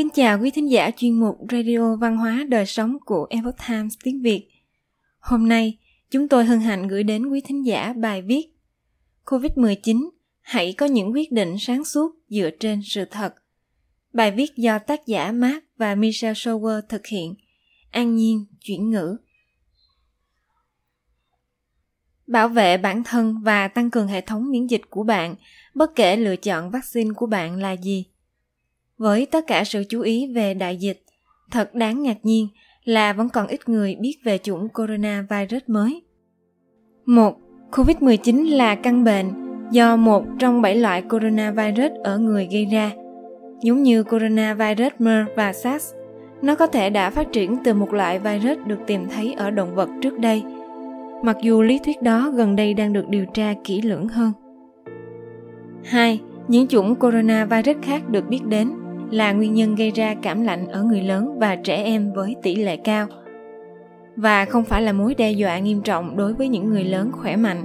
Kính chào quý thính giả chuyên mục Radio Văn hóa Đời Sống của Epoch Times tiếng Việt. Hôm nay, chúng tôi hân hạnh gửi đến quý thính giả bài viết COVID-19, hãy có những quyết định sáng suốt dựa trên sự thật. Bài viết do tác giả Mark và Michelle Shower thực hiện. An Nhiên chuyển ngữ. Bảo vệ bản thân và tăng cường hệ thống miễn dịch của bạn, bất kể lựa chọn vaccine của bạn là gì – với tất cả sự chú ý về đại dịch, thật đáng ngạc nhiên là vẫn còn ít người biết về chủng coronavirus mới. Một, COVID-19 là căn bệnh do một trong bảy loại coronavirus ở người gây ra. Giống như coronavirus MERS và SARS, nó có thể đã phát triển từ một loại virus được tìm thấy ở động vật trước đây, mặc dù lý thuyết đó gần đây đang được điều tra kỹ lưỡng hơn. 2. Những chủng coronavirus khác được biết đến là nguyên nhân gây ra cảm lạnh ở người lớn và trẻ em với tỷ lệ cao và không phải là mối đe dọa nghiêm trọng đối với những người lớn khỏe mạnh.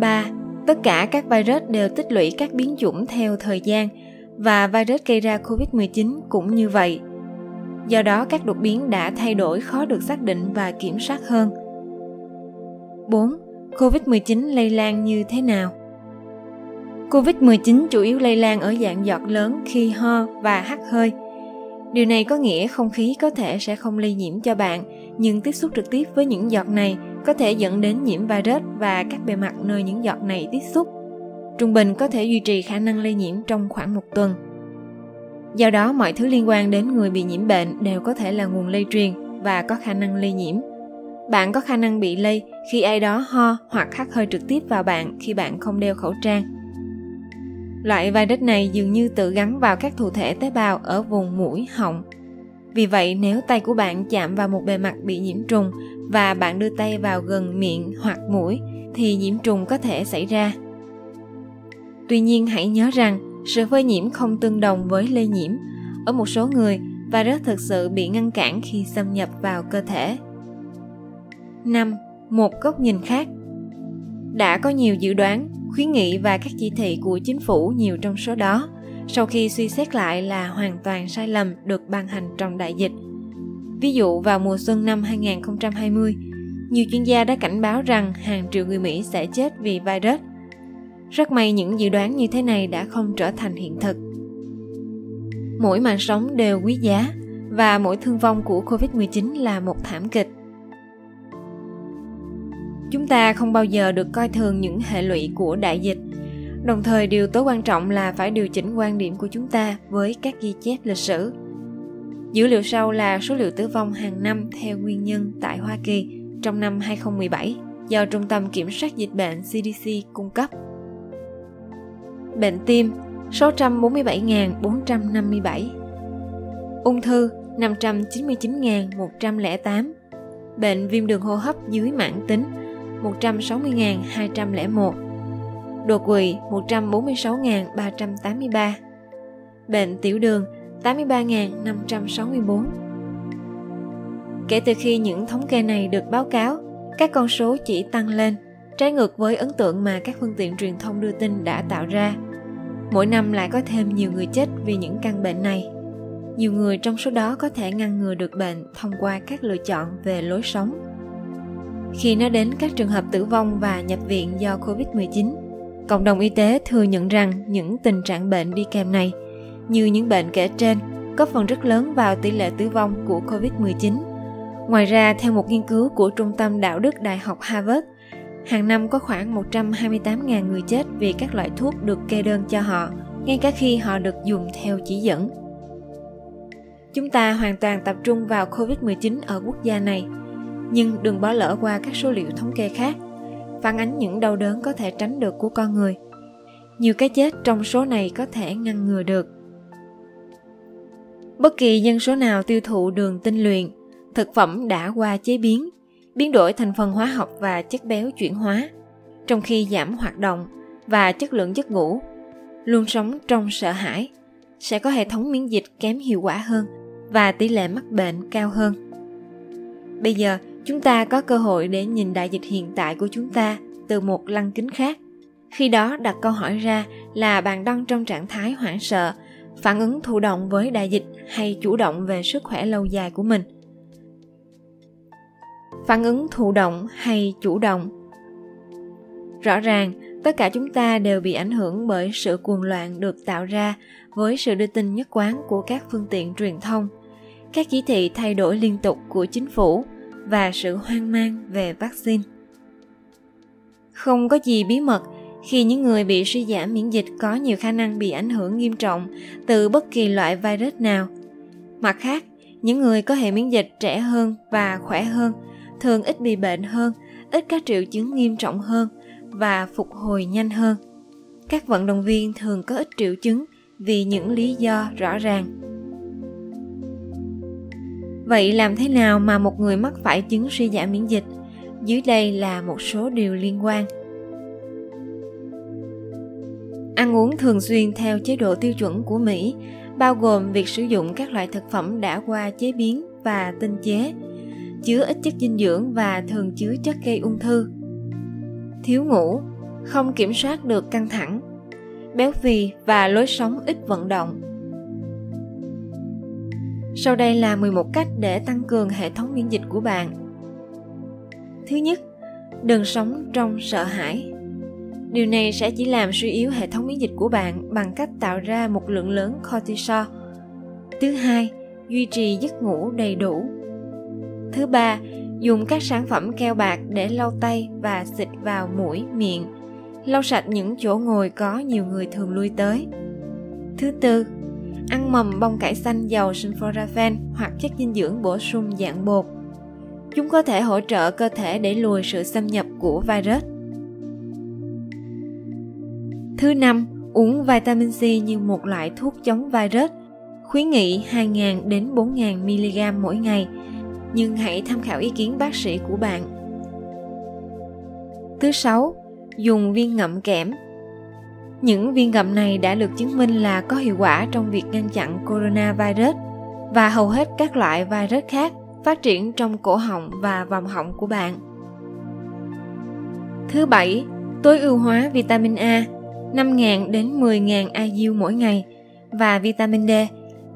3. Tất cả các virus đều tích lũy các biến chủng theo thời gian và virus gây ra COVID-19 cũng như vậy. Do đó, các đột biến đã thay đổi khó được xác định và kiểm soát hơn. 4. COVID-19 lây lan như thế nào? COVID-19 chủ yếu lây lan ở dạng giọt lớn khi ho và hắt hơi. Điều này có nghĩa không khí có thể sẽ không lây nhiễm cho bạn, nhưng tiếp xúc trực tiếp với những giọt này có thể dẫn đến nhiễm virus và các bề mặt nơi những giọt này tiếp xúc. Trung bình có thể duy trì khả năng lây nhiễm trong khoảng một tuần. Do đó, mọi thứ liên quan đến người bị nhiễm bệnh đều có thể là nguồn lây truyền và có khả năng lây nhiễm. Bạn có khả năng bị lây khi ai đó ho hoặc hắt hơi trực tiếp vào bạn khi bạn không đeo khẩu trang Loại virus này dường như tự gắn vào các thụ thể tế bào ở vùng mũi, họng. Vì vậy, nếu tay của bạn chạm vào một bề mặt bị nhiễm trùng và bạn đưa tay vào gần miệng hoặc mũi thì nhiễm trùng có thể xảy ra. Tuy nhiên hãy nhớ rằng sự phơi nhiễm không tương đồng với lây nhiễm. Ở một số người, virus thực sự bị ngăn cản khi xâm nhập vào cơ thể. 5. Một góc nhìn khác Đã có nhiều dự đoán khuyến nghị và các chỉ thị của chính phủ nhiều trong số đó sau khi suy xét lại là hoàn toàn sai lầm được ban hành trong đại dịch. Ví dụ vào mùa xuân năm 2020, nhiều chuyên gia đã cảnh báo rằng hàng triệu người Mỹ sẽ chết vì virus. Rất may những dự đoán như thế này đã không trở thành hiện thực. Mỗi mạng sống đều quý giá và mỗi thương vong của Covid-19 là một thảm kịch chúng ta không bao giờ được coi thường những hệ lụy của đại dịch. Đồng thời, điều tối quan trọng là phải điều chỉnh quan điểm của chúng ta với các ghi chép lịch sử. Dữ liệu sau là số liệu tử vong hàng năm theo nguyên nhân tại Hoa Kỳ trong năm 2017 do Trung tâm Kiểm soát Dịch bệnh CDC cung cấp. Bệnh tim 647.457 Ung thư 599.108 Bệnh viêm đường hô hấp dưới mãn tính 160.201 Đột quỵ 146.383 Bệnh tiểu đường 83.564 Kể từ khi những thống kê này được báo cáo, các con số chỉ tăng lên, trái ngược với ấn tượng mà các phương tiện truyền thông đưa tin đã tạo ra. Mỗi năm lại có thêm nhiều người chết vì những căn bệnh này. Nhiều người trong số đó có thể ngăn ngừa được bệnh thông qua các lựa chọn về lối sống khi nói đến các trường hợp tử vong và nhập viện do COVID-19, cộng đồng y tế thừa nhận rằng những tình trạng bệnh đi kèm này, như những bệnh kể trên, có phần rất lớn vào tỷ lệ tử vong của COVID-19. Ngoài ra, theo một nghiên cứu của Trung tâm Đạo đức Đại học Harvard, hàng năm có khoảng 128.000 người chết vì các loại thuốc được kê đơn cho họ, ngay cả khi họ được dùng theo chỉ dẫn. Chúng ta hoàn toàn tập trung vào COVID-19 ở quốc gia này – nhưng đừng bỏ lỡ qua các số liệu thống kê khác. Phản ánh những đau đớn có thể tránh được của con người. Nhiều cái chết trong số này có thể ngăn ngừa được. Bất kỳ dân số nào tiêu thụ đường tinh luyện, thực phẩm đã qua chế biến biến đổi thành phần hóa học và chất béo chuyển hóa, trong khi giảm hoạt động và chất lượng giấc ngủ, luôn sống trong sợ hãi, sẽ có hệ thống miễn dịch kém hiệu quả hơn và tỷ lệ mắc bệnh cao hơn. Bây giờ chúng ta có cơ hội để nhìn đại dịch hiện tại của chúng ta từ một lăng kính khác. Khi đó đặt câu hỏi ra là bạn đang trong trạng thái hoảng sợ, phản ứng thụ động với đại dịch hay chủ động về sức khỏe lâu dài của mình? Phản ứng thụ động hay chủ động? Rõ ràng, tất cả chúng ta đều bị ảnh hưởng bởi sự cuồng loạn được tạo ra với sự đưa tin nhất quán của các phương tiện truyền thông. Các chỉ thị thay đổi liên tục của chính phủ và sự hoang mang về vaccine. Không có gì bí mật khi những người bị suy giảm miễn dịch có nhiều khả năng bị ảnh hưởng nghiêm trọng từ bất kỳ loại virus nào. Mặt khác, những người có hệ miễn dịch trẻ hơn và khỏe hơn thường ít bị bệnh hơn, ít các triệu chứng nghiêm trọng hơn và phục hồi nhanh hơn. Các vận động viên thường có ít triệu chứng vì những lý do rõ ràng vậy làm thế nào mà một người mắc phải chứng suy giảm miễn dịch? Dưới đây là một số điều liên quan. Ăn uống thường xuyên theo chế độ tiêu chuẩn của mỹ, bao gồm việc sử dụng các loại thực phẩm đã qua chế biến và tinh chế, chứa ít chất dinh dưỡng và thường chứa chất gây ung thư. Thiếu ngủ, không kiểm soát được căng thẳng, béo phì và lối sống ít vận động sau đây là 11 cách để tăng cường hệ thống miễn dịch của bạn. Thứ nhất, đừng sống trong sợ hãi. Điều này sẽ chỉ làm suy yếu hệ thống miễn dịch của bạn bằng cách tạo ra một lượng lớn cortisol. Thứ hai, duy trì giấc ngủ đầy đủ. Thứ ba, dùng các sản phẩm keo bạc để lau tay và xịt vào mũi, miệng. Lau sạch những chỗ ngồi có nhiều người thường lui tới. Thứ tư, ăn mầm bông cải xanh giàu sulforaphane hoặc chất dinh dưỡng bổ sung dạng bột. Chúng có thể hỗ trợ cơ thể để lùi sự xâm nhập của virus. Thứ năm, uống vitamin C như một loại thuốc chống virus. Khuyến nghị 2.000 đến 4.000 mg mỗi ngày, nhưng hãy tham khảo ý kiến bác sĩ của bạn. Thứ sáu, dùng viên ngậm kẽm những viên ngậm này đã được chứng minh là có hiệu quả trong việc ngăn chặn coronavirus và hầu hết các loại virus khác phát triển trong cổ họng và vòng họng của bạn. Thứ bảy, tối ưu hóa vitamin A 5.000 đến 10.000 IU mỗi ngày và vitamin D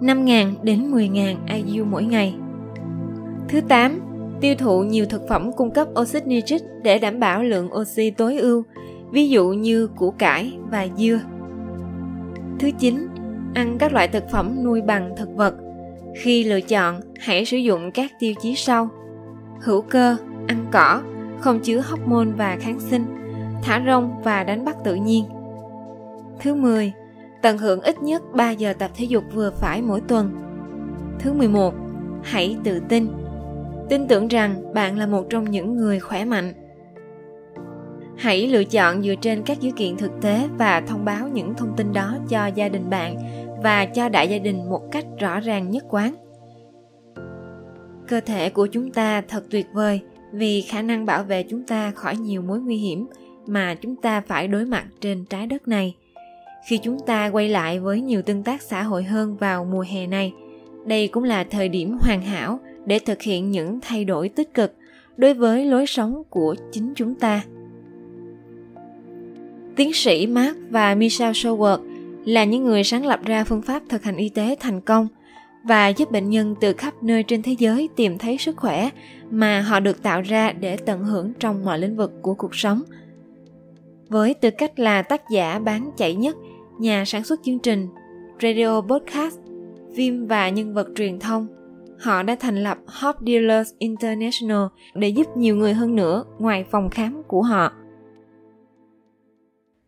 5.000 đến 10.000 IU mỗi ngày. Thứ 8, tiêu thụ nhiều thực phẩm cung cấp oxit nitric để đảm bảo lượng oxy tối ưu ví dụ như củ cải và dưa. Thứ 9, ăn các loại thực phẩm nuôi bằng thực vật. Khi lựa chọn, hãy sử dụng các tiêu chí sau: hữu cơ, ăn cỏ, không chứa hormone và kháng sinh, thả rông và đánh bắt tự nhiên. Thứ 10, tận hưởng ít nhất 3 giờ tập thể dục vừa phải mỗi tuần. Thứ 11, hãy tự tin. Tin tưởng rằng bạn là một trong những người khỏe mạnh hãy lựa chọn dựa trên các dữ kiện thực tế và thông báo những thông tin đó cho gia đình bạn và cho đại gia đình một cách rõ ràng nhất quán. Cơ thể của chúng ta thật tuyệt vời vì khả năng bảo vệ chúng ta khỏi nhiều mối nguy hiểm mà chúng ta phải đối mặt trên trái đất này. Khi chúng ta quay lại với nhiều tương tác xã hội hơn vào mùa hè này, đây cũng là thời điểm hoàn hảo để thực hiện những thay đổi tích cực đối với lối sống của chính chúng ta. Tiến sĩ Mark và Michelle Showert là những người sáng lập ra phương pháp thực hành y tế thành công và giúp bệnh nhân từ khắp nơi trên thế giới tìm thấy sức khỏe mà họ được tạo ra để tận hưởng trong mọi lĩnh vực của cuộc sống. Với tư cách là tác giả bán chạy nhất, nhà sản xuất chương trình, radio podcast, phim và nhân vật truyền thông, họ đã thành lập Hope Dealers International để giúp nhiều người hơn nữa ngoài phòng khám của họ